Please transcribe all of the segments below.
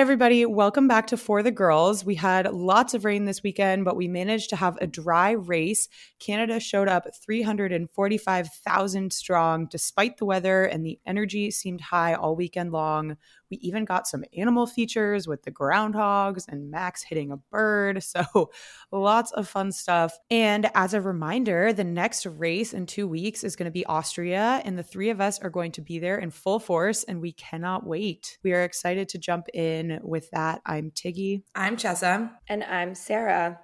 Everybody. Welcome back to For the Girls. We had lots of rain this weekend, but we managed to have a dry race. Canada showed up 345,000 strong despite the weather, and the energy seemed high all weekend long. We even got some animal features with the groundhogs and Max hitting a bird. So lots of fun stuff. And as a reminder, the next race in two weeks is going to be Austria, and the three of us are going to be there in full force, and we cannot wait. We are excited to jump in with that. I'm Tiggy. I'm Chessa. And I'm Sarah.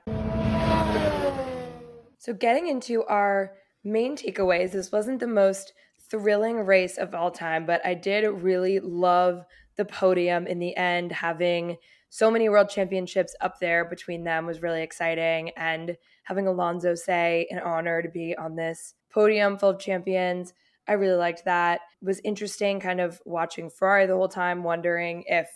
So, getting into our main takeaways, this wasn't the most thrilling race of all time, but I did really love the podium in the end. Having so many world championships up there between them was really exciting. And having Alonso say an honor to be on this podium full of champions, I really liked that. It was interesting kind of watching Ferrari the whole time, wondering if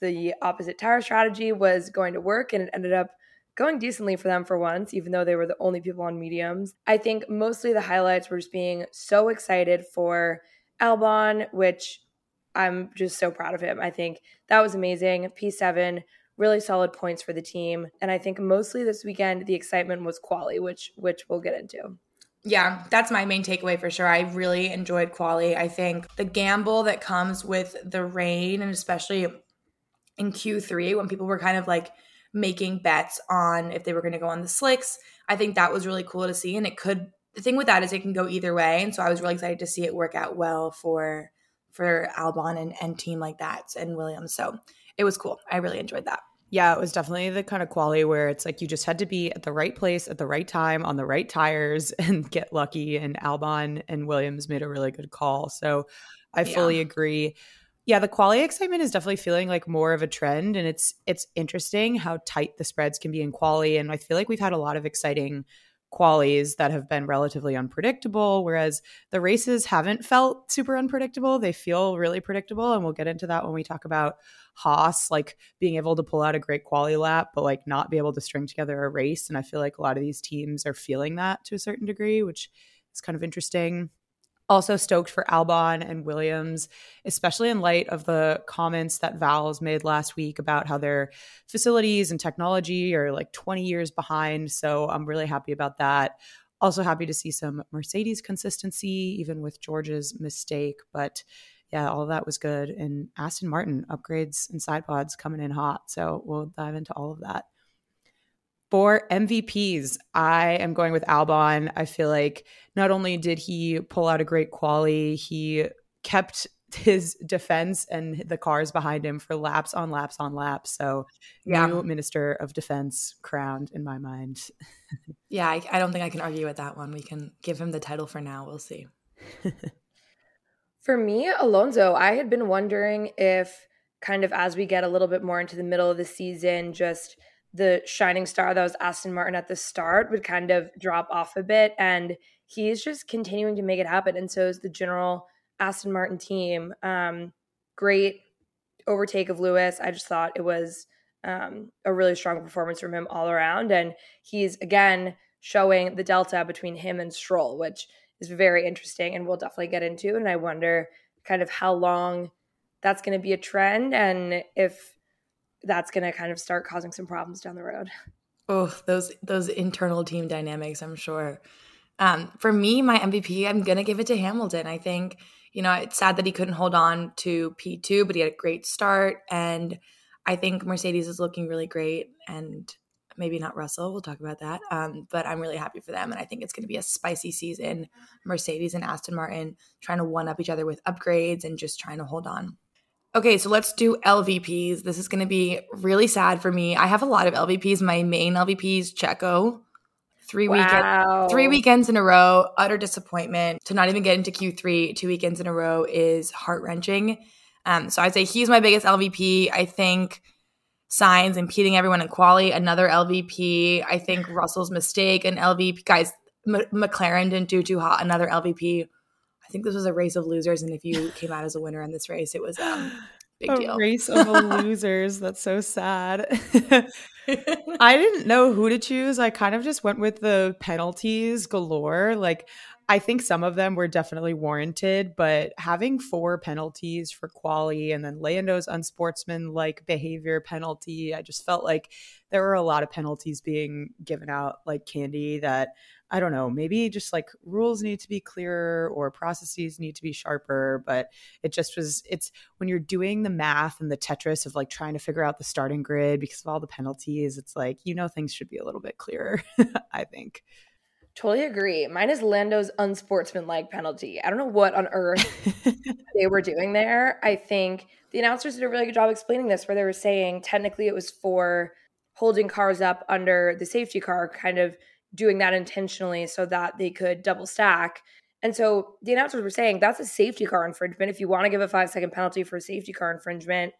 the opposite tire strategy was going to work. And it ended up going decently for them for once, even though they were the only people on mediums. I think mostly the highlights were just being so excited for Albon, which I'm just so proud of him. I think that was amazing. P7, really solid points for the team. And I think mostly this weekend the excitement was quali, which which we'll get into. Yeah, that's my main takeaway for sure. I really enjoyed quali. I think the gamble that comes with the rain and especially in Q3 when people were kind of like making bets on if they were going to go on the slicks, I think that was really cool to see and it could the thing with that is it can go either way and so I was really excited to see it work out well for for Albon and, and team like that and Williams. So it was cool. I really enjoyed that. Yeah, it was definitely the kind of quality where it's like you just had to be at the right place at the right time on the right tires and get lucky. And Albon and Williams made a really good call. So I yeah. fully agree. Yeah, the quality excitement is definitely feeling like more of a trend, and it's it's interesting how tight the spreads can be in quality. And I feel like we've had a lot of exciting qualities that have been relatively unpredictable, whereas the races haven't felt super unpredictable. They feel really predictable. And we'll get into that when we talk about Haas, like being able to pull out a great quality lap, but like not be able to string together a race. And I feel like a lot of these teams are feeling that to a certain degree, which is kind of interesting also stoked for Albon and Williams, especially in light of the comments that Vowles made last week about how their facilities and technology are like 20 years behind. So I'm really happy about that. Also happy to see some Mercedes consistency, even with George's mistake. But yeah, all that was good. And Aston Martin upgrades and side pods coming in hot. So we'll dive into all of that. For MVPs, I am going with Albon. I feel like not only did he pull out a great quality, he kept his defense and the cars behind him for laps on laps on laps. So, yeah. new Minister of Defense crowned in my mind. yeah, I, I don't think I can argue with that one. We can give him the title for now. We'll see. for me, Alonso, I had been wondering if kind of as we get a little bit more into the middle of the season, just – the shining star that was Aston Martin at the start would kind of drop off a bit. And he's just continuing to make it happen. And so is the general Aston Martin team. Um, great overtake of Lewis. I just thought it was um, a really strong performance from him all around. And he's, again, showing the delta between him and Stroll, which is very interesting and we'll definitely get into. And I wonder kind of how long that's going to be a trend and if that's going to kind of start causing some problems down the road. Oh, those those internal team dynamics, I'm sure. Um, for me, my MVP, I'm gonna give it to Hamilton. I think you know it's sad that he couldn't hold on to P2, but he had a great start, and I think Mercedes is looking really great, and maybe not Russell. We'll talk about that. Um, but I'm really happy for them, and I think it's going to be a spicy season. Mercedes and Aston Martin trying to one up each other with upgrades and just trying to hold on. Okay, so let's do LVPs. This is going to be really sad for me. I have a lot of LVPs. My main LVPs, Checo. Three wow. weekends, three weekends in a row, utter disappointment. To not even get into Q3 two weekends in a row is heart wrenching. Um, so I'd say he's my biggest LVP. I think Sainz impeding everyone in quali, another LVP. I think Russell's mistake, an LVP. Guys, M- McLaren didn't do too hot, another LVP. I think this was a race of losers, and if you came out as a winner in this race, it was um, big a deal. Race of losers. That's so sad. I didn't know who to choose. I kind of just went with the penalties galore. Like I think some of them were definitely warranted, but having four penalties for quali and then Lando's unsportsmanlike behavior penalty, I just felt like there were a lot of penalties being given out like candy that I don't know, maybe just like rules need to be clearer or processes need to be sharper. But it just was, it's when you're doing the math and the Tetris of like trying to figure out the starting grid because of all the penalties, it's like, you know, things should be a little bit clearer, I think. Totally agree. Mine is Lando's unsportsmanlike penalty. I don't know what on earth they were doing there. I think the announcers did a really good job explaining this, where they were saying technically it was for holding cars up under the safety car, kind of doing that intentionally so that they could double stack. And so the announcers were saying that's a safety car infringement. If you want to give a five second penalty for a safety car infringement,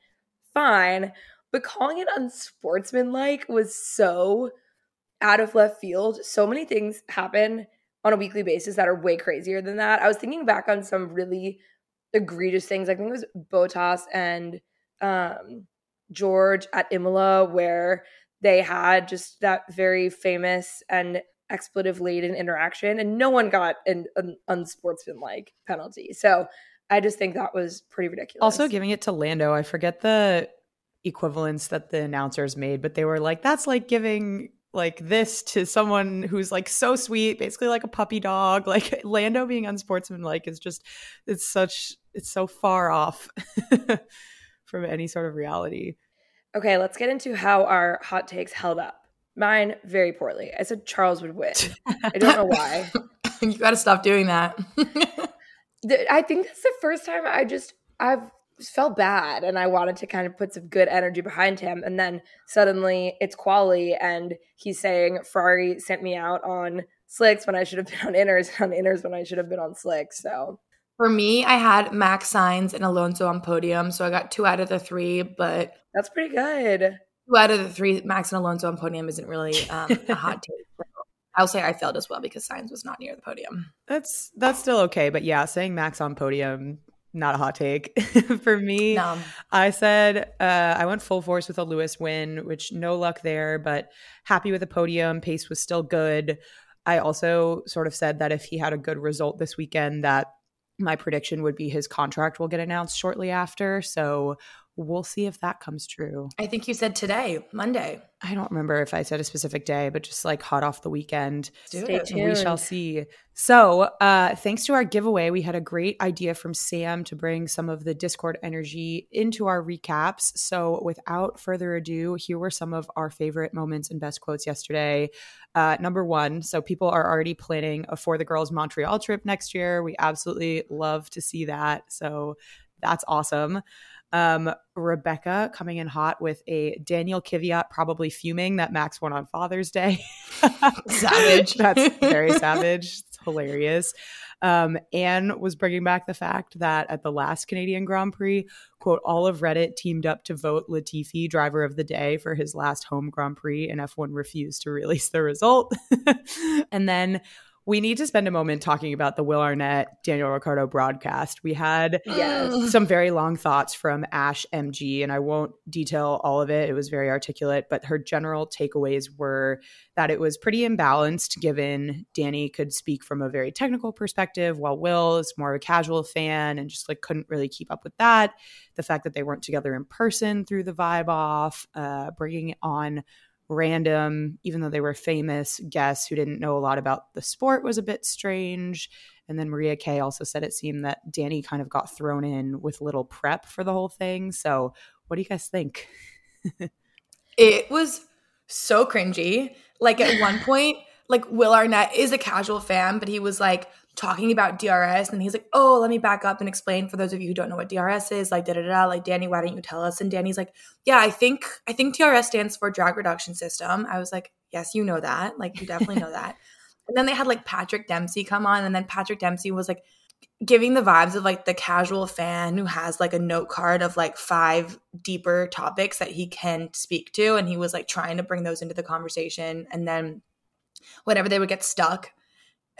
fine. But calling it unsportsmanlike was so out of left field. So many things happen on a weekly basis that are way crazier than that. I was thinking back on some really egregious things. I think it was Bottas and um, George at Imola, where they had just that very famous and expletive laden interaction, and no one got an, an unsportsmanlike penalty. So I just think that was pretty ridiculous. Also, giving it to Lando, I forget the equivalence that the announcers made, but they were like, that's like giving like this to someone who's like so sweet, basically like a puppy dog. Like Lando being unsportsmanlike is just it's such it's so far off from any sort of reality. Okay, let's get into how our hot takes held up. Mine very poorly. I said Charles would win. I don't know why. you got to stop doing that. I think that's the first time I just I've felt bad and I wanted to kind of put some good energy behind him. And then suddenly it's quali and he's saying Ferrari sent me out on slicks when I should have been on inners, and on inners when I should have been on slicks. So for me, I had Max Sainz and Alonso on podium. So I got two out of the three, but that's pretty good. Two out of the three, Max and Alonso on podium isn't really um, a hot take. So I'll say I failed as well because Sainz was not near the podium. That's that's still okay, but yeah, saying Max on podium not a hot take for me. No. I said uh, I went full force with a Lewis win, which no luck there, but happy with the podium. Pace was still good. I also sort of said that if he had a good result this weekend, that my prediction would be his contract will get announced shortly after. So we'll see if that comes true. I think you said today, Monday. I don't remember if I said a specific day, but just like hot off the weekend. Stay tuned. We shall see. So, uh, thanks to our giveaway, we had a great idea from Sam to bring some of the Discord energy into our recaps. So, without further ado, here were some of our favorite moments and best quotes yesterday. Uh, number one, so people are already planning a For the Girls Montreal trip next year. We absolutely love to see that. So, that's awesome. Um, Rebecca coming in hot with a Daniil Kvyat probably fuming that Max won on Father's Day. savage. That's very savage. It's hilarious. Um, Anne was bringing back the fact that at the last Canadian Grand Prix, quote, all of Reddit teamed up to vote Latifi driver of the day for his last home Grand Prix, and F1 refused to release the result. and then we need to spend a moment talking about the Will Arnett Daniel Ricciardo broadcast. We had yes. some very long thoughts from Ash MG, and I won't detail all of it. It was very articulate, but her general takeaways were that it was pretty imbalanced given Danny could speak from a very technical perspective, while Will is more of a casual fan and just like couldn't really keep up with that. The fact that they weren't together in person threw the vibe off, uh, bringing on random, even though they were famous guests who didn't know a lot about the sport was a bit strange. And then Maria Kay also said it seemed that Danny kind of got thrown in with little prep for the whole thing. So, what do you guys think? it was so cringy. Like at one point, like Will Arnett is a casual fan, but he was like, talking about DRS and he's like, "Oh, let me back up and explain for those of you who don't know what DRS is." Like da da da. Like Danny, why don't you tell us? And Danny's like, "Yeah, I think I think DRS stands for drag reduction system." I was like, "Yes, you know that. Like you definitely know that." And then they had like Patrick Dempsey come on, and then Patrick Dempsey was like giving the vibes of like the casual fan who has like a note card of like five deeper topics that he can speak to, and he was like trying to bring those into the conversation, and then whenever they would get stuck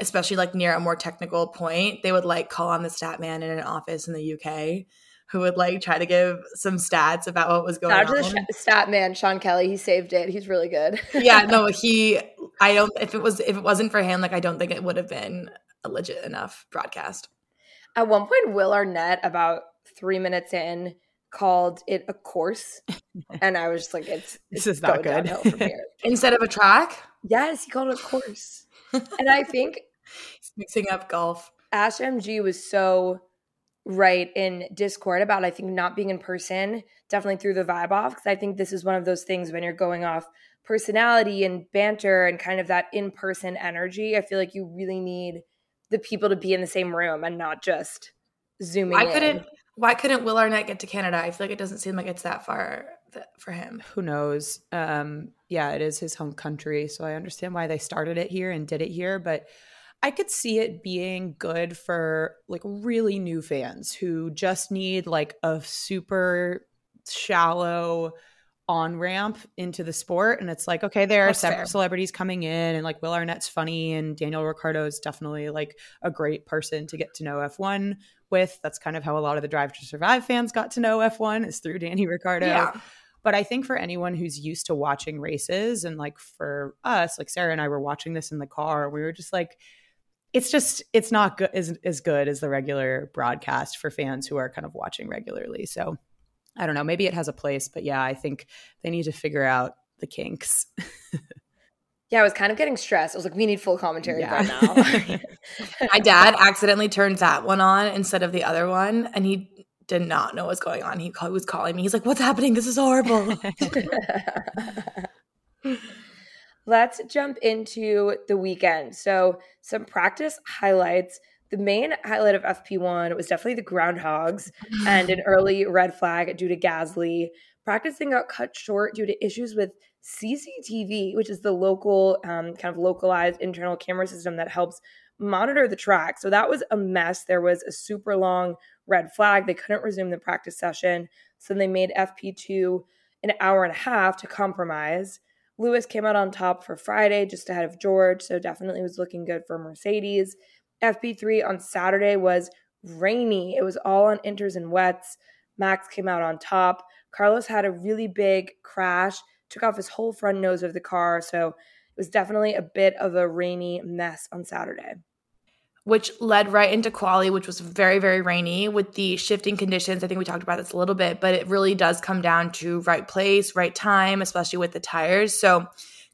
especially like near a more technical point, they would like call on the stat man in an office in the UK who would like try to give some stats about what was going Shout on. To the stat man, Sean Kelly, he saved it. He's really good. yeah, no, he. I don't. If it was, if it wasn't for him, like I don't think it would have been a legit enough broadcast. At one point, Will Arnett, about three minutes in, called it a course, and I was just like, "It's, it's this is not good." Instead of a track, yes, he called it a course, and I think he's mixing up golf. Ash MG was so right in Discord about I think not being in person definitely threw the vibe off because I think this is one of those things when you're going off personality and banter and kind of that in person energy. I feel like you really need the people to be in the same room and not just zooming. In. I couldn't why couldn't Will Arnett get to Canada? I feel like it doesn't seem like it's that far for him. Who knows? Um, yeah, it is his home country, so I understand why they started it here and did it here. But I could see it being good for like really new fans who just need like a super shallow on ramp into the sport. And it's like, okay, there That's are celebrities coming in, and like Will Arnett's funny, and Daniel Ricciardo is definitely like a great person to get to know F1 with. That's kind of how a lot of the Drive to Survive fans got to know F1 is through Danny Ricciardo. Yeah. But I think for anyone who's used to watching races, and like for us, like Sarah and I were watching this in the car, we were just like, it's just it's not good as, as good as the regular broadcast for fans who are kind of watching regularly. So I don't know, maybe it has a place, but yeah, I think they need to figure out the kinks. Yeah, I was kind of getting stressed. I was like, we need full commentary yeah. right now. My dad accidentally turned that one on instead of the other one, and he did not know what's going on. He was calling me. He's like, What's happening? This is horrible. Let's jump into the weekend. So, some practice highlights. The main highlight of FP1 was definitely the groundhogs and an early red flag due to Gasly. Practicing got cut short due to issues with CCTV, which is the local, um, kind of localized internal camera system that helps monitor the track. So that was a mess. There was a super long red flag. They couldn't resume the practice session. So they made FP2 an hour and a half to compromise. Lewis came out on top for Friday, just ahead of George. So definitely was looking good for Mercedes. FP3 on Saturday was rainy. It was all on inters and wets. Max came out on top. Carlos had a really big crash took off his whole front nose of the car. So it was definitely a bit of a rainy mess on Saturday. Which led right into quali, which was very, very rainy with the shifting conditions. I think we talked about this a little bit, but it really does come down to right place, right time, especially with the tires. So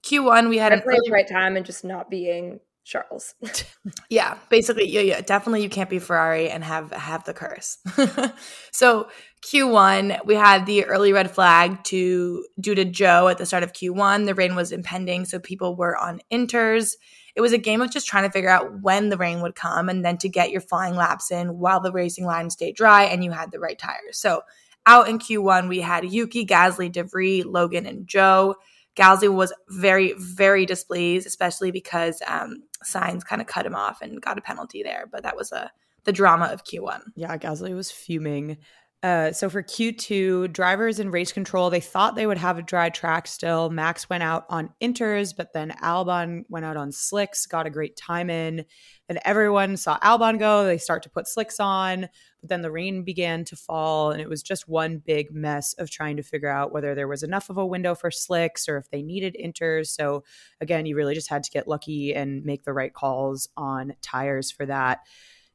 Q1, we had right an place, early- right time, and just not being Charles. yeah, basically, yeah, yeah, definitely you can't be Ferrari and have have the curse. so Q1, we had the early red flag to due to Zhou at the start of Q1. The rain was impending, so people were on inters. It was a game of just trying to figure out when the rain would come and then to get your flying laps in while the racing line stayed dry and you had the right tires. So out in Q1, we had Yuki, Gasly, DeVries, Logan, and Zhou. Gasly was very, very displeased, especially because um, Sainz kind of cut him off and got a penalty there. But that was a the drama of Q1. Yeah, Gasly was fuming. Uh, so for Q2, drivers in race control, they thought they would have a dry track still. Max went out on inters, but then Albon went out on slicks, got a great time in. And everyone saw Albon go. They start to put slicks on, but then the rain began to fall, and it was just one big mess of trying to figure out whether there was enough of a window for slicks or if they needed inters. So again, you really just had to get lucky and make the right calls on tires for that.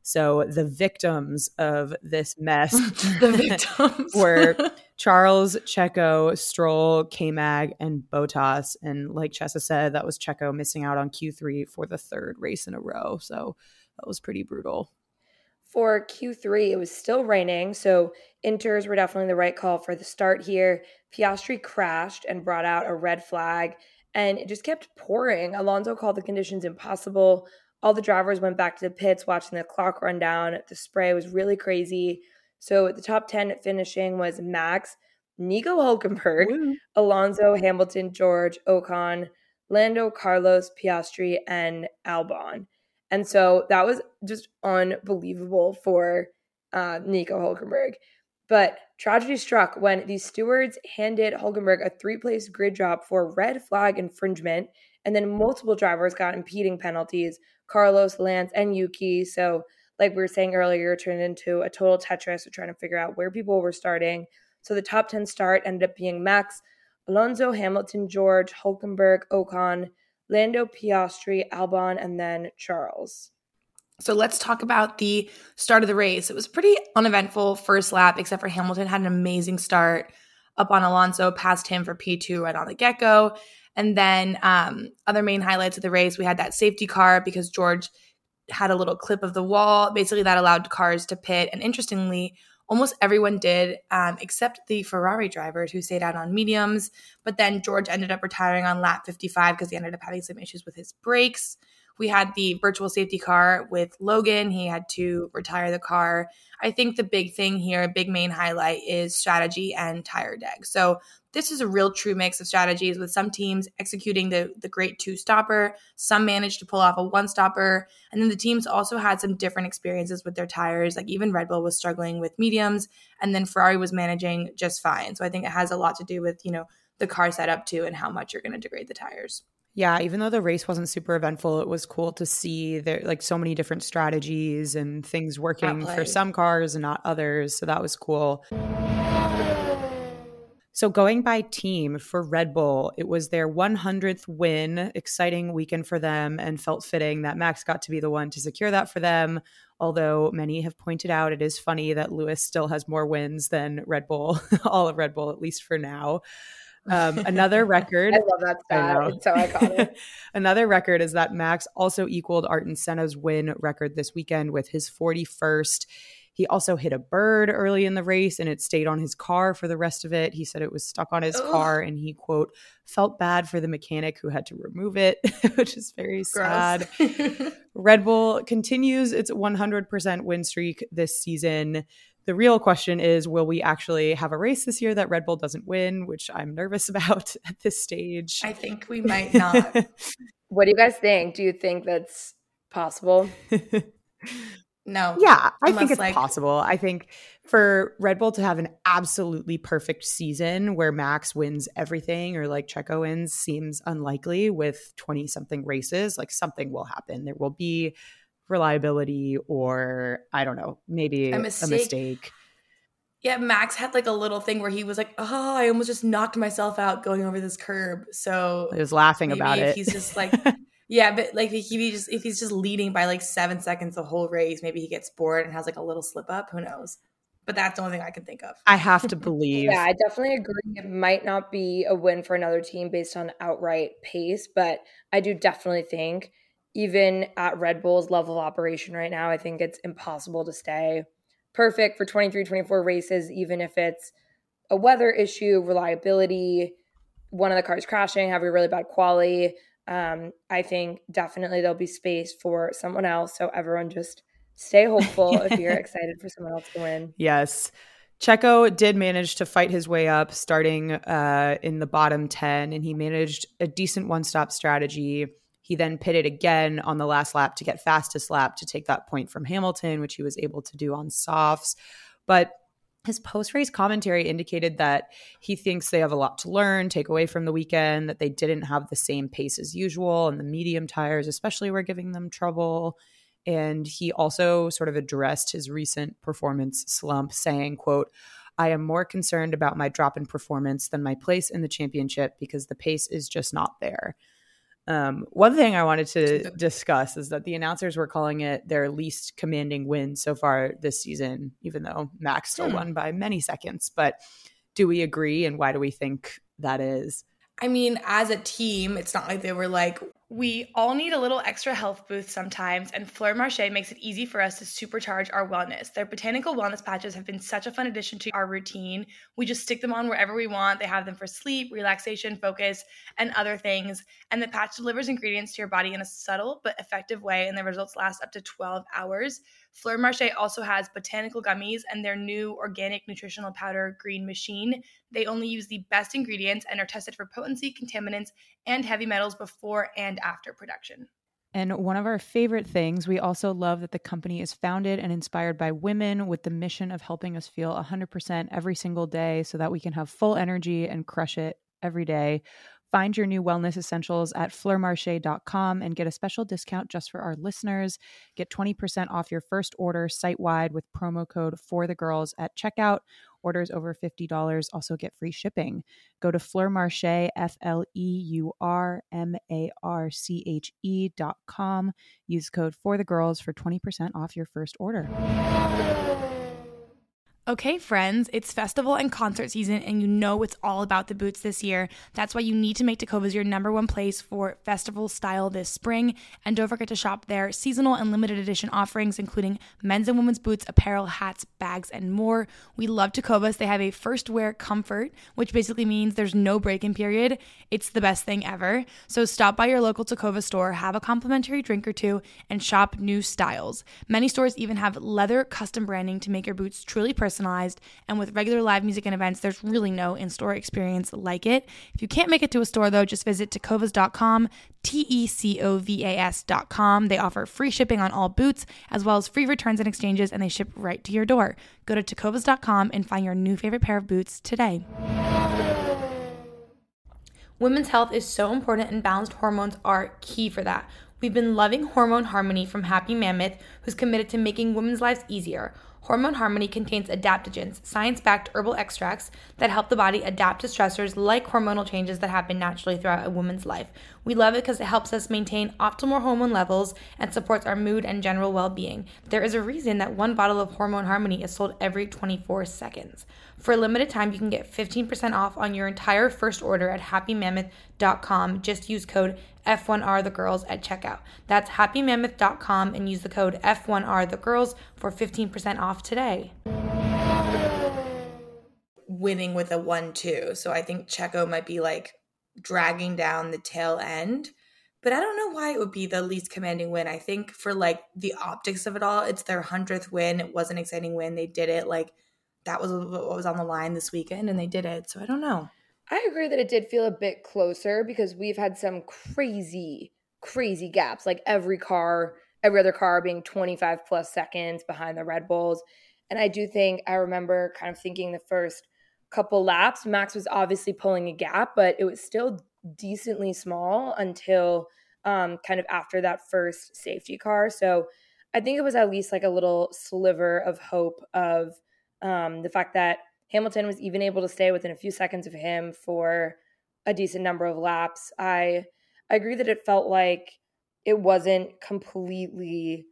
So the victims of this mess the victims were Charles, Checo, Stroll, K-Mag, and Bottas. And like Chessa said, that was Checo missing out on Q3 for the third race in a row. So that was pretty brutal. For Q3, it was still raining, so inters were definitely the right call for the start here. Piastri crashed and brought out a red flag, and it just kept pouring. Alonso called the conditions impossible. All the drivers went back to the pits watching the clock run down. The spray was really crazy. So the top 10 finishing was Max, Nico Hulkenberg, Woo. Alonso, Hamilton, George, Ocon, Lando, Carlos, Piastri, and Albon. And so that was just unbelievable for uh, Nico Hulkenberg. But tragedy struck when the stewards handed Hulkenberg a three place grid drop for red flag infringement, and then multiple drivers got impeding penalties Carlos, Lance, and Yuki. So, like we were saying earlier, turned into a total Tetris of trying to figure out where people were starting. So the top 10 start ended up being Max, Alonso, Hamilton, George, Hulkenberg, Ocon, Lando, Piastri, Albon, and then Charles. So let's talk about the start of the race. It was pretty uneventful first lap, except for Hamilton had an amazing start up on Alonso, passed him for P2 right on the get go. And then um, other main highlights of the race, we had that safety car because George had a little clip of the wall. Basically, that allowed cars to pit. And interestingly, almost everyone did, um, except the Ferrari drivers who stayed out on mediums. But then George ended up retiring on lap 55 because he ended up having some issues with his brakes. We had the virtual safety car with Logan. He had to retire the car. I think the big thing here, a big main highlight is strategy and tire deg. So this is a real true mix of strategies with some teams executing the, the great two stopper, some managed to pull off a one stopper, and then the teams also had some different experiences with their tires. Like even Red Bull was struggling with mediums, and then Ferrari was managing just fine. So I think it has a lot to do with, you know, the car setup too and how much you're going to degrade the tires. Yeah, even though the race wasn't super eventful, it was cool to see there like so many different strategies and things working for some cars and not others. So that was cool. So going by team for Red Bull, it was their 100th win, exciting weekend for them and felt fitting that Max got to be the one to secure that for them. Although many have pointed out it is funny that Lewis still has more wins than Red Bull, all of Red Bull at least for now. Um, another record. I love that stat. It's so iconic. another record is that Max also equaled Ayrton Senna's win record this weekend with his 41st. He also hit a bird early in the race and it stayed on his car for the rest of it. He said it was stuck on his Ugh. car and he, quote, felt bad for the mechanic who had to remove it, which is very Gross. sad. Red Bull continues its 100% win streak this season. The real question is will we actually have a race this year that Red Bull doesn't win, which I'm nervous about at this stage? I think we might not. what do you guys think? Do you think that's possible? No. Yeah, I think it's like- possible. I think for Red Bull to have an absolutely perfect season where Max wins everything or like Checo wins seems unlikely with 20 something races. Like something will happen. There will be reliability or I don't know, maybe a mistake. a mistake. Yeah, Max had like a little thing where he was like, "Oh, I almost just knocked myself out going over this curb." So he was laughing about it. He's just like, yeah, but like if he just if he's just leading by like seven seconds the whole race, maybe he gets bored and has like a little slip up. Who knows? But that's the only thing I can think of. I have to believe. yeah, I definitely agree. It might not be a win for another team based on outright pace, but I do definitely think even at Red Bull's level of operation right now, I think it's impossible to stay perfect for 23, 24 races, even if it's a weather issue, reliability, one of the cars crashing, having a really bad quality. Um, I think definitely there'll be space for someone else. So everyone just stay hopeful if you're excited for someone else to win. Yes. Checo did manage to fight his way up starting uh, in the bottom 10, and he managed a decent one stop strategy he then pitted again on the last lap to get fastest lap to take that point from Hamilton, which he was able to do on softs. But his post race commentary indicated that he thinks they have a lot to learn, take away from the weekend, that they didn't have the same pace as usual, and the medium tires, especially, were giving them trouble. And he also sort of addressed his recent performance slump, saying, quote, I am more concerned about my drop in performance than my place in the championship because the pace is just not there. Um, one thing I wanted to discuss is that the announcers were calling it their least commanding win so far this season, even though Max still hmm. won by many seconds. But do we agree, and why do we think that is? I mean, as a team, it's not like they were like, we all need a little extra health boost sometimes, and Fleur Marché makes it easy for us to supercharge our wellness. Their botanical wellness patches have been such a fun addition to our routine. We just stick them on wherever we want. They have them for sleep, relaxation, focus, and other things. And the patch delivers ingredients to your body in a subtle but effective way, and the results last up to 12 hours. Fleur Marché also has botanical gummies and their new organic nutritional powder, Green Machine. They only use the best ingredients and are tested for potency, contaminants, and heavy metals before and after production. And one of our favorite things, we also love that the company is founded and inspired by women with the mission of helping us feel 100% every single day so that we can have full energy and crush it every day. Find your new wellness essentials at fleurmarche.com and get a special discount just for our listeners. Get 20% off your first order site wide with promo code for the girls at checkout Orders over $50 also get free shipping. Go to Fleur Marché, F L E U R M A R C H E dot com. Use code for the girls for 20% off your first order. Okay, friends, it's festival and concert season, and you know it's all about the boots this year. That's why you need to make Tecovas your number one place for festival style this spring. And don't forget to shop their seasonal and limited edition offerings, including men's and women's boots, apparel, hats, bags, and more. We love Tecovas. They have a first wear comfort, which basically means there's no break in period. It's the best thing ever. So stop by your local Tecova store, have a complimentary drink or two, and shop new styles. Many stores even have leather custom branding to make your boots truly personal personalized. And with regular live music and events, there's really no in store experience like it. If you can't make it to a store, though, just visit tecovas.com, T E C O V A S.com. They offer free shipping on all boots, as well as free returns and exchanges, and they ship right to your door. Go to tecovas.com and find your new favorite pair of boots today. Women's health is so important, and balanced hormones are key for that. We've been loving Hormone Harmony from Happy Mammoth, who's committed to making women's lives easier. Hormone Harmony contains adaptogens, science backed herbal extracts that help the body adapt to stressors like hormonal changes that happen naturally throughout a woman's life. We love it because it helps us maintain optimal hormone levels and supports our mood and general well being. There is a reason that one bottle of Hormone Harmony is sold every 24 seconds. For a limited time, you can get 15% off on your entire first order at happymammoth.com. Just use code F1R the girls at checkout. That's happymammoth.com and use the code F1R the girls for 15% off today. Winning with a 1 2. So I think Checo might be like dragging down the tail end. But I don't know why it would be the least commanding win. I think for like the optics of it all, it's their 100th win. It was an exciting win. They did it like that was what was on the line this weekend and they did it. So I don't know. I agree that it did feel a bit closer because we've had some crazy, crazy gaps. Like every car, every other car being 25 plus seconds behind the Red Bulls. And I do think I remember kind of thinking the first couple laps, Max was obviously pulling a gap, but it was still decently small until um, kind of after that first safety car. So I think it was at least like a little sliver of hope of um, the fact that Hamilton was even able to stay within a few seconds of him for a decent number of laps. I I agree that it felt like it wasn't completely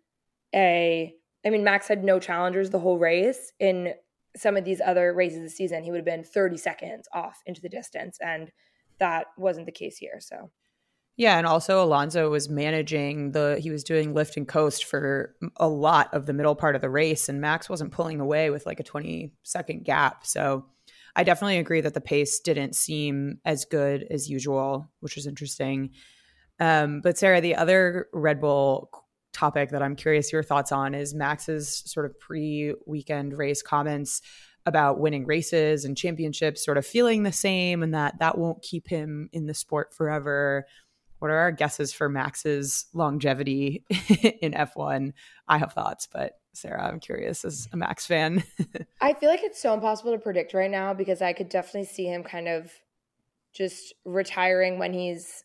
a I mean Max had no challengers the whole race in some of these other races this season he would have been 30 seconds off into the distance and that wasn't the case here so yeah, and also Alonso was managing the he was doing lift and coast for a lot of the middle part of the race and Max wasn't pulling away with like a 20 second gap. So I definitely agree that the pace didn't seem as good as usual, which is interesting. Um, but Sarah, the other Red Bull topic that I'm curious your thoughts on is Max's sort of pre-weekend race comments about winning races and championships sort of feeling the same and that that won't keep him in the sport forever what are our guesses for Max's longevity in F1? I have thoughts, but Sarah, I'm curious as a Max fan. I feel like it's so impossible to predict right now because I could definitely see him kind of just retiring when he's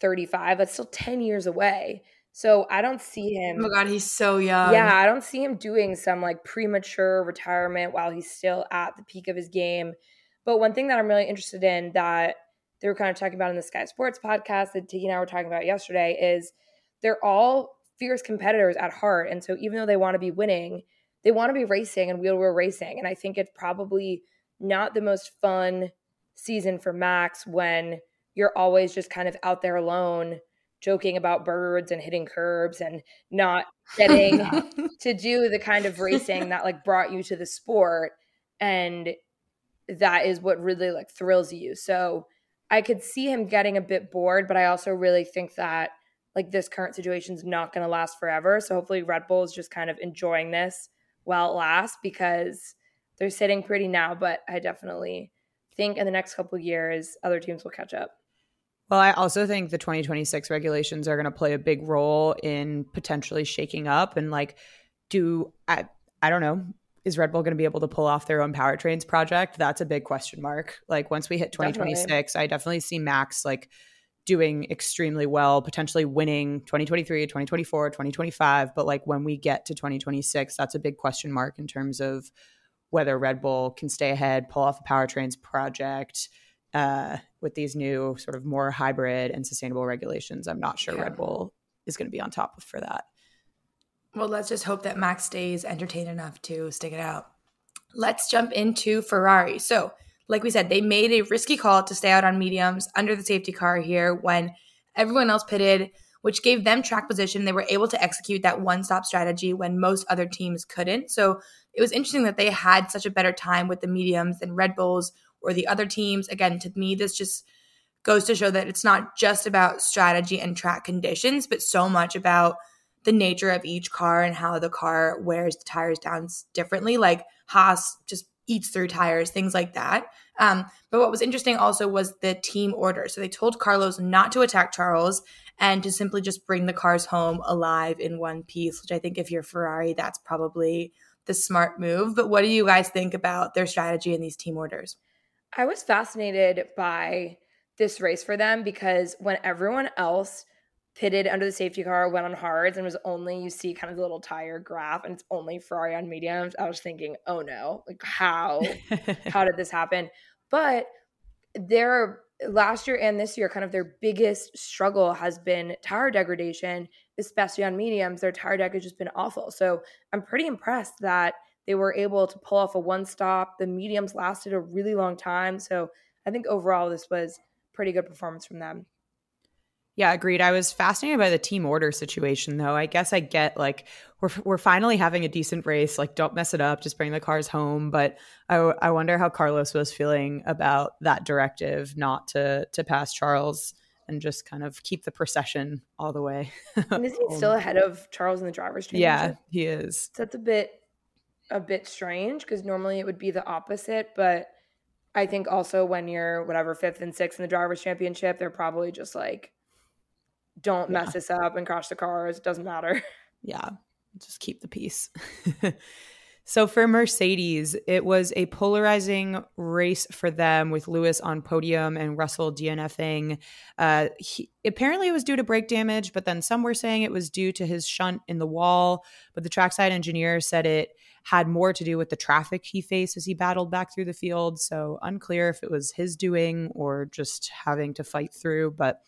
35. That's still 10 years away. So I don't see him. Oh my God, he's so young. Yeah, I don't see him doing some like premature retirement while he's still at the peak of his game. But one thing that I'm really interested in that they were kind of talking about in the Sky Sports podcast that Tiki and I were talking about yesterday is they're all fierce competitors at heart. And so even though they want to be winning, they want to be racing and wheel wheel racing. And I think it's probably not the most fun season for Max when you're always just kind of out there alone joking about birds and hitting curbs and not getting to do the kind of racing that like brought you to the sport and that is what really like thrills you so I could see him getting a bit bored, but I also really think that like this current situation is not going to last forever. So hopefully Red Bull is just kind of enjoying this while it lasts because they're sitting pretty now. But I definitely think in the next couple years, other teams will catch up. Well, I also think the 2026 regulations are going to play a big role in potentially shaking up and like do I I don't know is Red Bull going to be able to pull off their own powertrains project? That's a big question mark. Like once we hit 2026, definitely. I definitely see Max like doing extremely well, potentially winning 2023, 2024, 2025. But like when we get to 2026, that's a big question mark in terms of whether Red Bull can stay ahead, pull off a powertrains project uh, with these new sort of more hybrid and sustainable regulations. I'm not sure yeah. Red Bull is going to be on top for that. Well, let's just hope that Max stays entertained enough to stick it out. Let's jump into Ferrari. So, like we said, they made a risky call to stay out on mediums under the safety car here when everyone else pitted, which gave them track position. They were able to execute that one stop strategy when most other teams couldn't. So, it was interesting that they had such a better time with the mediums than Red Bulls or the other teams. Again, to me, this just goes to show that it's not just about strategy and track conditions, but so much about the nature of each car and how the car wears the tires down differently. Like Haas just eats through tires, things like that. Um, but what was interesting also was the team order. So they told Carlos not to attack Charles and to simply just bring the cars home alive in one piece, which I think if you're Ferrari, that's probably the smart move. But what do you guys think about their strategy in these team orders? I was fascinated by this race for them because when everyone else pitted under the safety car, went on hards, and was only you see kind of the little tire graph, and it's only Ferrari on mediums. I was thinking, oh no, like how how did this happen? But their last year and this year, kind of their biggest struggle has been tire degradation, especially on mediums. Their tire deg has just been awful. So I'm pretty impressed that they were able to pull off a one stop. The mediums lasted a really long time. So I think overall this was pretty good performance from them. Yeah, agreed. I was fascinated by the team order situation, though. I guess I get like we're we're finally having a decent race. Like, don't mess it up. Just bring the cars home. But I, I wonder how Carlos was feeling about that directive, not to to pass Charles and just kind of keep the procession all the way. and is he still um, ahead of Charles in the drivers' championship? Yeah, he is. So that's a bit a bit strange because normally it would be the opposite, but I think also when you're whatever fifth and sixth in the drivers' championship, they're probably just like don't mess yeah. this up and crash the cars. It doesn't matter. Yeah, just keep the peace. so for Mercedes, it was a polarizing race for them with Lewis on podium and Russell DNFing. Uh, he, apparently, it was due to brake damage, but then some were saying it was due to his shunt in the wall. But the trackside engineer said it had more to do with the traffic he faced as he battled back through the field. So unclear if it was his doing or just having to fight through. But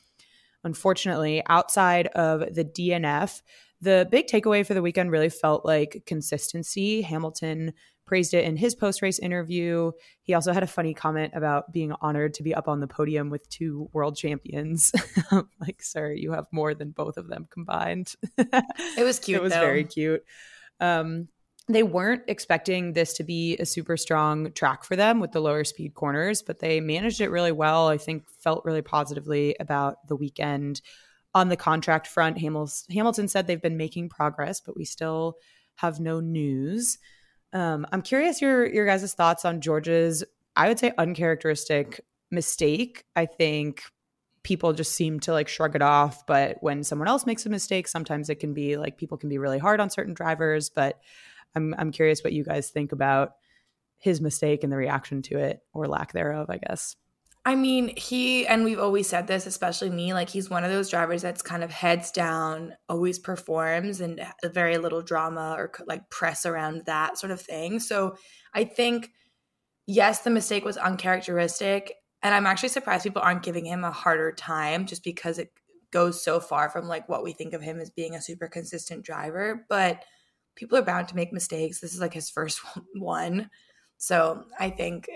Unfortunately, outside of the DNF, the big takeaway for the weekend really felt like consistency. Hamilton praised it in his post race interview. He also had a funny comment about being honored to be up on the podium with two world champions. like, sir, you have more than both of them combined. it was cute. it was though. very cute. Um, they weren't expecting this to be a super strong track for them with the lower speed corners, but they managed it really well. I think felt really positively about the weekend. On the contract front, Hamilton said they've been making progress, but we still have no news. Um, I'm curious your your guys' thoughts on George's, I would say, uncharacteristic mistake. I think people just seem to like shrug it off, but when someone else makes a mistake, sometimes it can be like people can be really hard on certain drivers. But I'm I'm curious what you guys think about his mistake and the reaction to it or lack thereof, I guess. I mean, he and we've always said this, especially me, like he's one of those drivers that's kind of heads down, always performs and very little drama or like press around that sort of thing. So, I think yes, the mistake was uncharacteristic, and I'm actually surprised people aren't giving him a harder time just because it goes so far from like what we think of him as being a super consistent driver, but people are bound to make mistakes. This is like his first one. So I think,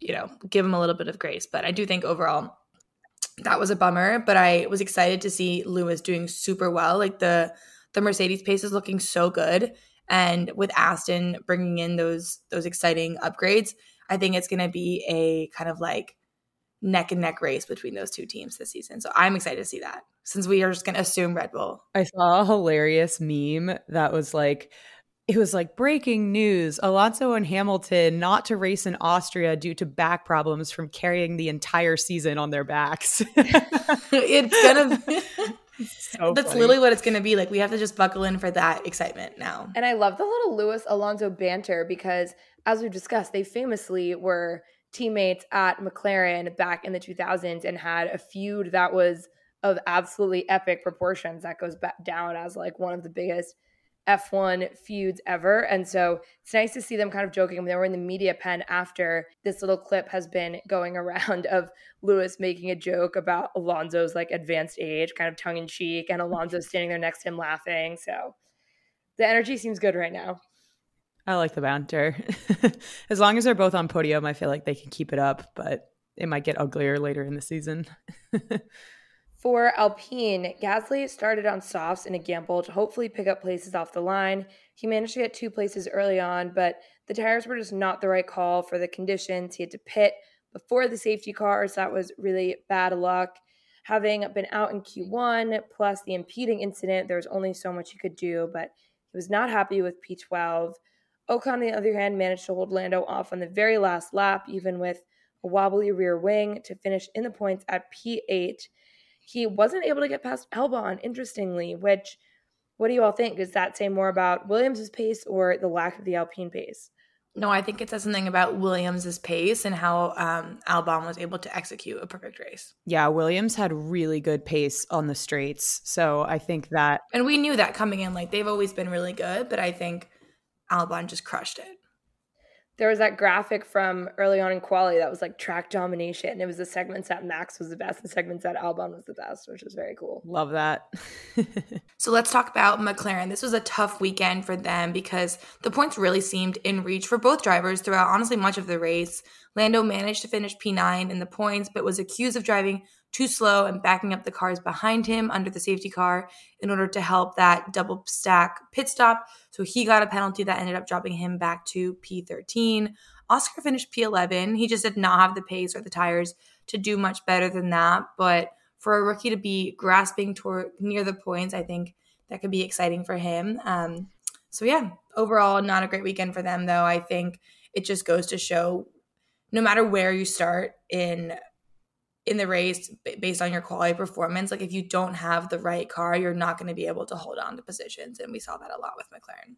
you know, give him a little bit of grace. But I do think overall that was a bummer. But I was excited to see Lewis doing super well. Like the the Mercedes pace is looking so good. And with Aston bringing in those those exciting upgrades, I think it's going to be a kind of like neck and neck race between those two teams this season. So I'm excited to see that since we are just going to assume Red Bull. I saw a hilarious meme that was like, it was like breaking news Alonso and Hamilton not to race in Austria due to back problems from carrying the entire season on their backs. it's gonna be. So That's funny. literally what it's going to be. Like we have to just buckle in for that excitement now. And I love the little Lewis Alonso banter because, as we've discussed, they famously were teammates at McLaren back in the 2000s and had a feud that was of absolutely epic proportions that goes back down as like one of the biggest F1 feuds ever. And so it's nice to see them kind of joking when they were in the media pen after this little clip has been going around of Lewis making a joke about Alonso's like advanced age, kind of tongue in cheek, and Alonso standing there next to him laughing. So the energy seems good right now. I like the banter. as long as they're both on podium, I feel like they can keep it up, but it might get uglier later in the season. For Alpine, Gasly started on softs in a gamble to hopefully pick up places off the line. He managed to get two places early on, but the tires were just not the right call for the conditions. He had to pit before the safety cars. That was really bad luck. Having been out in Q1, plus the impeding incident, there was only so much he could do, but he was not happy with P12. Ocon, on the other hand, managed to hold Lando off on the very last lap, even with a wobbly rear wing, to finish in the points at P8 he wasn't able to get past Albon, interestingly, which what do you all think? Does that say more about Williams's pace or the lack of the Alpine pace? No, I think it says something about Williams's pace and how um, Albon was able to execute a perfect race. Yeah, Williams had really good pace on the straights, so I think that, and we knew that coming in. Like they've always been really good, but I think Albon just crushed it there was that graphic from early on in quality that was like track domination. And It was the segments that Max was the best, the segments that Albon was the best, which was very cool. Love that. so let's talk about McLaren. This was a tough weekend for them because the points really seemed in reach for both drivers throughout honestly much of the race. Lando managed to finish P9 in the points, but was accused of driving too slow and backing up the cars behind him under the safety car in order to help that double stack pit stop. So he got a penalty that ended up dropping him back to P13. Oscar finished P11. He just did not have the pace or the tires to do much better than that. But for a rookie to be grasping toward near the points, I think that could be exciting for him. Um, so yeah, overall, not a great weekend for them, though. I think it just goes to show no matter where you start in in the race based on your quality performance. Like if you don't have the right car, you're not going to be able to hold on to positions. And we saw that a lot with McLaren.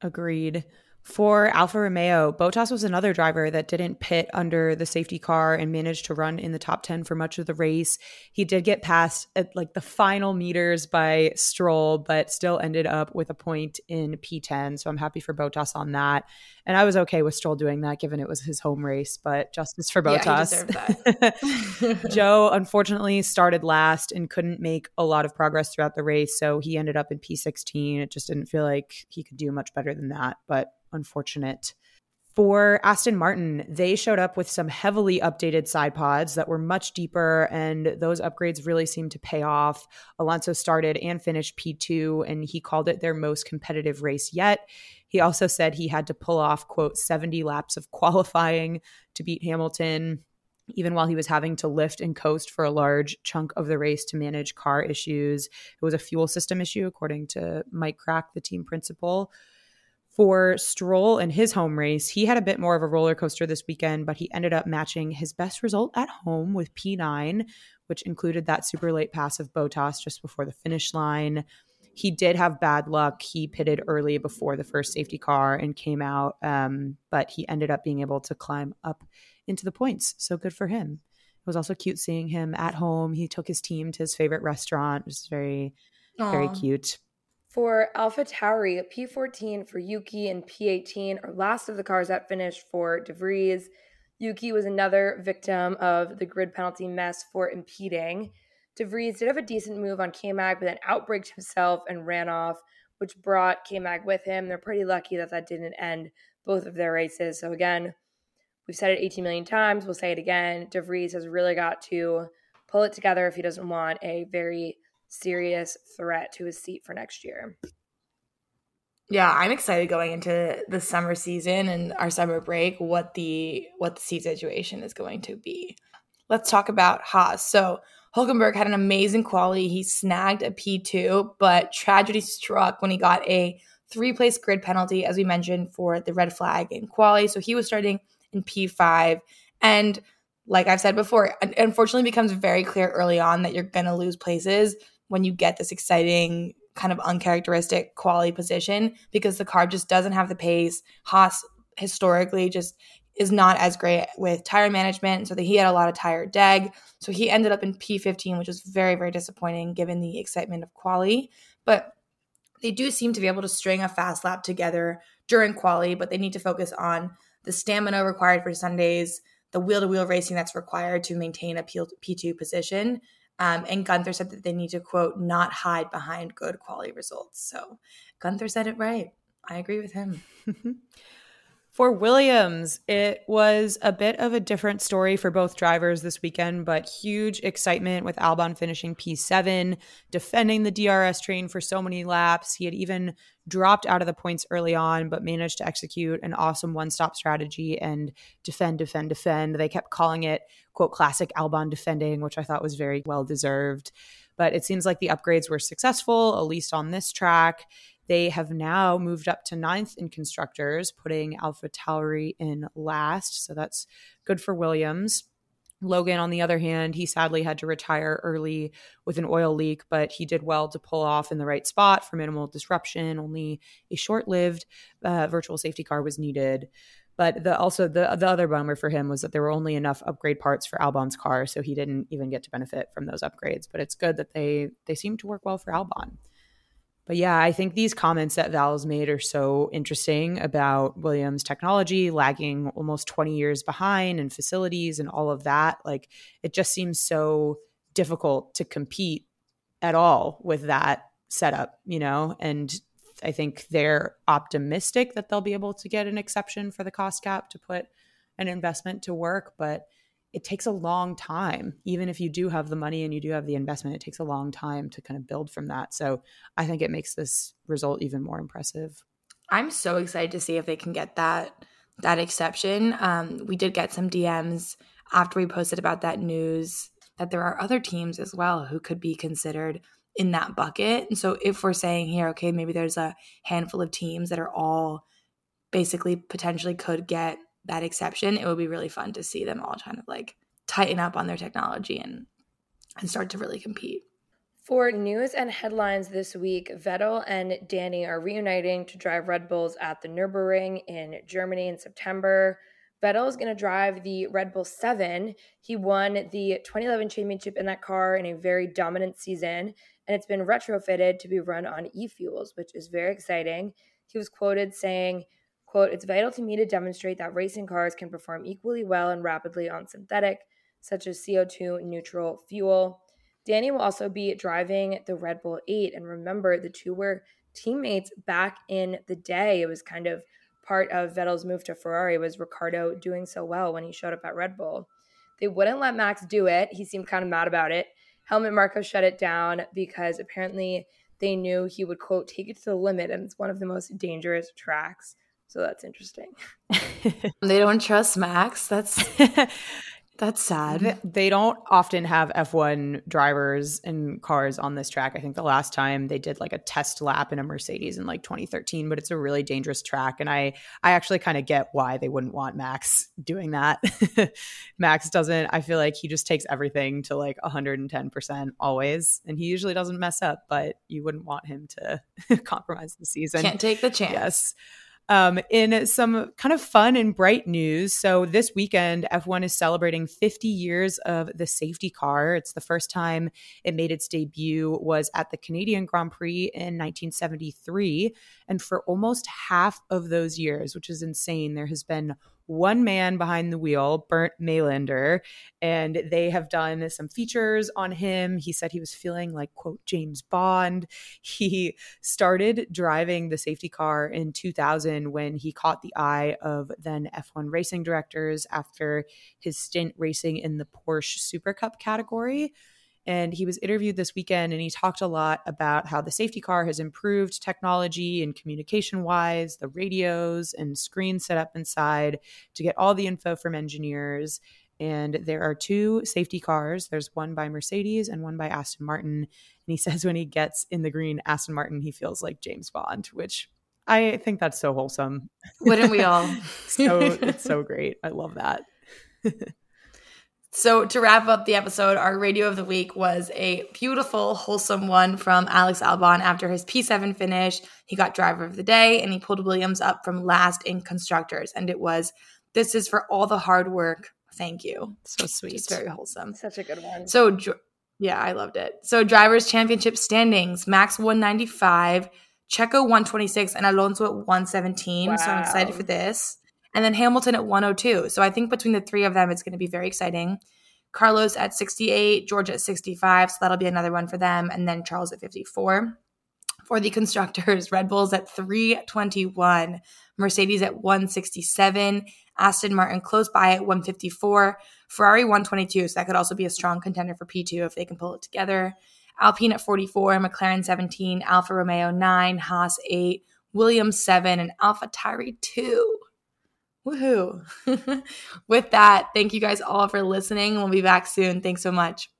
Agreed. For Alfa Romeo, Bottas was another driver that didn't pit under the safety car and managed to run in the top 10 for much of the race. He did get past at like the final meters by Stroll, but still ended up with a point in P10. So I'm happy for Bottas on that. And I was okay with Stroll doing that given it was his home race, but justice for Bottas. Yeah, Zhou unfortunately started last and couldn't make a lot of progress throughout the race. So he ended up in P16. It just didn't feel like he could do much better than that. But unfortunate. For Aston Martin, they showed up with some heavily updated side pods that were much deeper, and those upgrades really seemed to pay off. Alonso started and finished P2, and he called it their most competitive race yet. He also said he had to pull off, quote, 70 laps of qualifying to beat Hamilton, even while he was having to lift and coast for a large chunk of the race to manage car issues. It was a fuel system issue, according to Mike Krack, the team principal. For Stroll in his home race, he had a bit more of a roller coaster this weekend, but he ended up matching his best result at home with P9, which included that super late pass of Bottas just before the finish line. He did have bad luck. He pitted early before the first safety car and came out, um, but he ended up being able to climb up into the points. So good for him. It was also cute seeing him at home. He took his team to his favorite restaurant, which is very, Aww. very cute. For Alpha Tauri, P14 for Yuki and P18 are last of the cars that finished for De Vries. Yuki was another victim of the grid penalty mess for impeding. De Vries did have a decent move on K-Mag, but then outbraked himself and ran off, which brought K-Mag with him. They're pretty lucky that that didn't end both of their races. So again, we've said it 18 million times. We'll say it again. De Vries has really got to pull it together if he doesn't want a very serious threat to his seat for next year. Yeah, I'm excited going into the summer season and our summer break what the what the seat situation is going to be. Let's talk about Haas. So Hulkenberg had an amazing quality. He snagged a P2, but tragedy struck when he got a three-place grid penalty, as we mentioned, for the red flag in quali. So he was starting in P5. And like I've said before, unfortunately becomes very clear early on that you're going to lose places when you get this exciting kind of uncharacteristic quality position because the car just doesn't have the pace. Haas historically just is not as great with tire management. So that he had a lot of tire deg. So he ended up in P15, which was very, very disappointing given the excitement of quali. But they do seem to be able to string a fast lap together during quali, but they need to focus on the stamina required for Sundays, the wheel to wheel racing that's required to maintain a P2 position. Um, and Gunther said that they need to, quote, not hide behind good quality results. So Gunther said it right. I agree with him. For Williams, it was a bit of a different story for both drivers this weekend, but huge excitement with Albon finishing P7, defending the DRS train for so many laps. He had even dropped out of the points early on, but managed to execute an awesome one stop strategy and defend, defend, defend. They kept calling it, quote, classic Albon defending, which I thought was very well deserved. But it seems like the upgrades were successful, at least on this track. They have now moved up to ninth in constructors, putting Alpha Tauri in last. So that's good for Williams. Logan, on the other hand, he sadly had to retire early with an oil leak, but he did well to pull off in the right spot for minimal disruption. Only a short lived uh, virtual safety car was needed. But the also the the other bummer for him was that there were only enough upgrade parts for Albon's car, so he didn't even get to benefit from those upgrades. But it's good that they they seem to work well for Albon. But yeah, I think these comments that Vowles made are so interesting about Williams technology lagging almost 20 years behind and facilities and all of that. Like it just seems so difficult to compete at all with that setup, you know? And I think they're optimistic that they'll be able to get an exception for the cost cap to put an investment to work, but it takes a long time. Even if you do have the money and you do have the investment, it takes a long time to kind of build from that. So I think it makes this result even more impressive. I'm so excited to see if they can get that that exception. Um, we did get some DMs after we posted about that news that there are other teams as well who could be considered in that bucket. And so if we're saying here, okay, maybe there's a handful of teams that are all basically potentially could get that exception, it would be really fun to see them all kind of like tighten up on their technology and and start to really compete. For news and headlines this week, Vettel and Danny are reuniting to drive Red Bulls at the Nürburgring in Germany in September. Vettel is going to drive the Red Bull 7. He won the 2011 championship in that car in a very dominant season, and it's been retrofitted to be run on e fuels, which is very exciting. He was quoted saying, Quote, it's vital to me to demonstrate that racing cars can perform equally well and rapidly on synthetic, such as CO2 neutral fuel. Danny will also be driving the Red Bull 8. And remember, the two were teammates back in the day. It was kind of part of Vettel's move to Ferrari was Ricciardo doing so well when he showed up at Red Bull. They wouldn't let Max do it. He seemed kind of mad about it. Helmut Marko shut it down because apparently they knew he would quote take it to the limit and it's one of the most dangerous tracks. So that's interesting. they don't trust Max. That's that's sad. They don't often have F1 drivers and cars on this track. I think the last time they did like a test lap in a Mercedes in like 2013, but it's a really dangerous track and I I actually kind of get why they wouldn't want Max doing that. Max doesn't I feel like he just takes everything to like 110% always and he usually doesn't mess up, but you wouldn't want him to compromise the season. Can't take the chance. Yes. Um, in some kind of fun and bright news, so this weekend, F1 is celebrating 50 years of the safety car. It's the first time it made its debut was at the Canadian Grand Prix in 1973, and for almost half of those years, which is insane, there has been one man behind the wheel, Bernd Maylander, and they have done some features on him. He said he was feeling like, quote, James Bond. He started driving the safety car in 2000 when he caught the eye of then F1 racing directors after his stint racing in the Porsche Super Cup category. And he was interviewed this weekend and he talked a lot about how the safety car has improved technology and communication wise, the radios and screens set up inside to get all the info from engineers. And there are two safety cars. There's one by Mercedes and one by Aston Martin. And he says when he gets in the green Aston Martin, he feels like James Bond, which I think that's so wholesome. Wouldn't we all? so it's so great. I love that. So, to wrap up the episode, our radio of the week was a beautiful, wholesome one from Alex Albon after his P7 finish. He got driver of the day and he pulled Williams up from last in constructors. And it was, This is for all the hard work. Thank you. So sweet. It's very wholesome. Such a good one. So, yeah, I loved it. So, drivers' championship standings Max 195, Checo 126 and Alonso at 117. Wow. So I'm excited for this. And then Hamilton at 102. So I think between the three of them, it's going to be very exciting. Carlos at 68, George at 65. So that'll be another one for them. And then Charles at 54. For the constructors, Red Bull's at 321, Mercedes at 167, Aston Martin close by at 154, Ferrari 122. So that could also be a strong contender for P2 if they can pull it together. Alpine at 44, McLaren 17, Alfa Romeo 9, Haas 8, Williams 7, and Alpha Tauri 2. Woohoo. With that, thank you guys all for listening. We'll be back soon. Thanks so much.